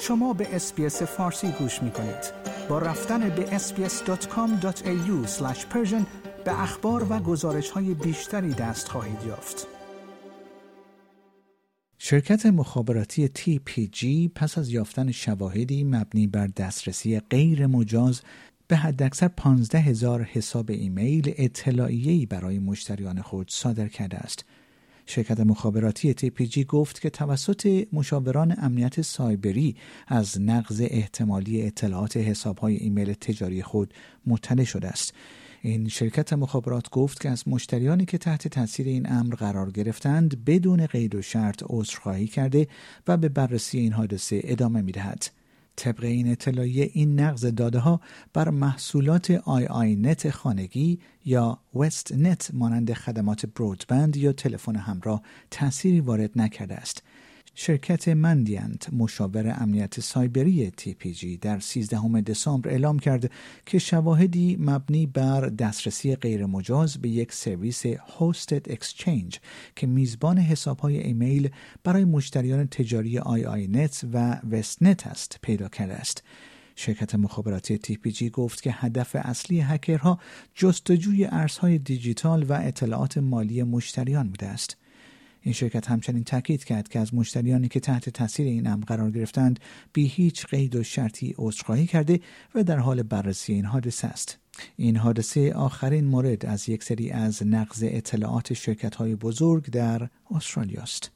شما به SBS فارسی گوش می کنید. با رفتن به sbs.com.au به اخبار و گزارش های بیشتری دست خواهید یافت. شرکت مخابراتی TPG پس از یافتن شواهدی مبنی بر دسترسی غیر مجاز به حداکثر 15 هزار حساب ایمیل اطلاعیه‌ای برای مشتریان خود صادر کرده است. شرکت مخابراتی TPG گفت که توسط مشاوران امنیت سایبری از نقض احتمالی اطلاعات حسابهای ایمیل تجاری خود مطلع شده است. این شرکت مخابرات گفت که از مشتریانی که تحت تاثیر این امر قرار گرفتند بدون قید و شرط عذرخواهی کرده و به بررسی این حادثه ادامه می‌دهد. طبق این اطلاعیه این نقض داده ها بر محصولات iiNet خانگی یا Westnet مانند خدمات broadband یا تلفن همراه تأثیری وارد نکرده است. شرکت Mandiant مشاور امنیت سایبری TPG در 13 دسامبر اعلام کرد که شواهدی مبنی بر دسترسی غیرمجاز به یک سرویس Hosted Exchange که میزبان حسابهای ایمیل برای مشتریان تجاری iiNet و Westnet است پیدا کرده است. شرکت مخابراتی TPG گفت که هدف اصلی هکرها جستجوی ارزهای دیجیتال و اطلاعات مالی مشتریان بوده است. این شرکت همچنین تاکید کرد که از مشتریانی که تحت تاثیر این امر قرار گرفتند بی هیچ قید و شرطی عذرخواهی کرده و در حال بررسی این حادثه است این حادثه آخرین مورد از یک سری از نقض اطلاعات شرکت های بزرگ در استرالیا است.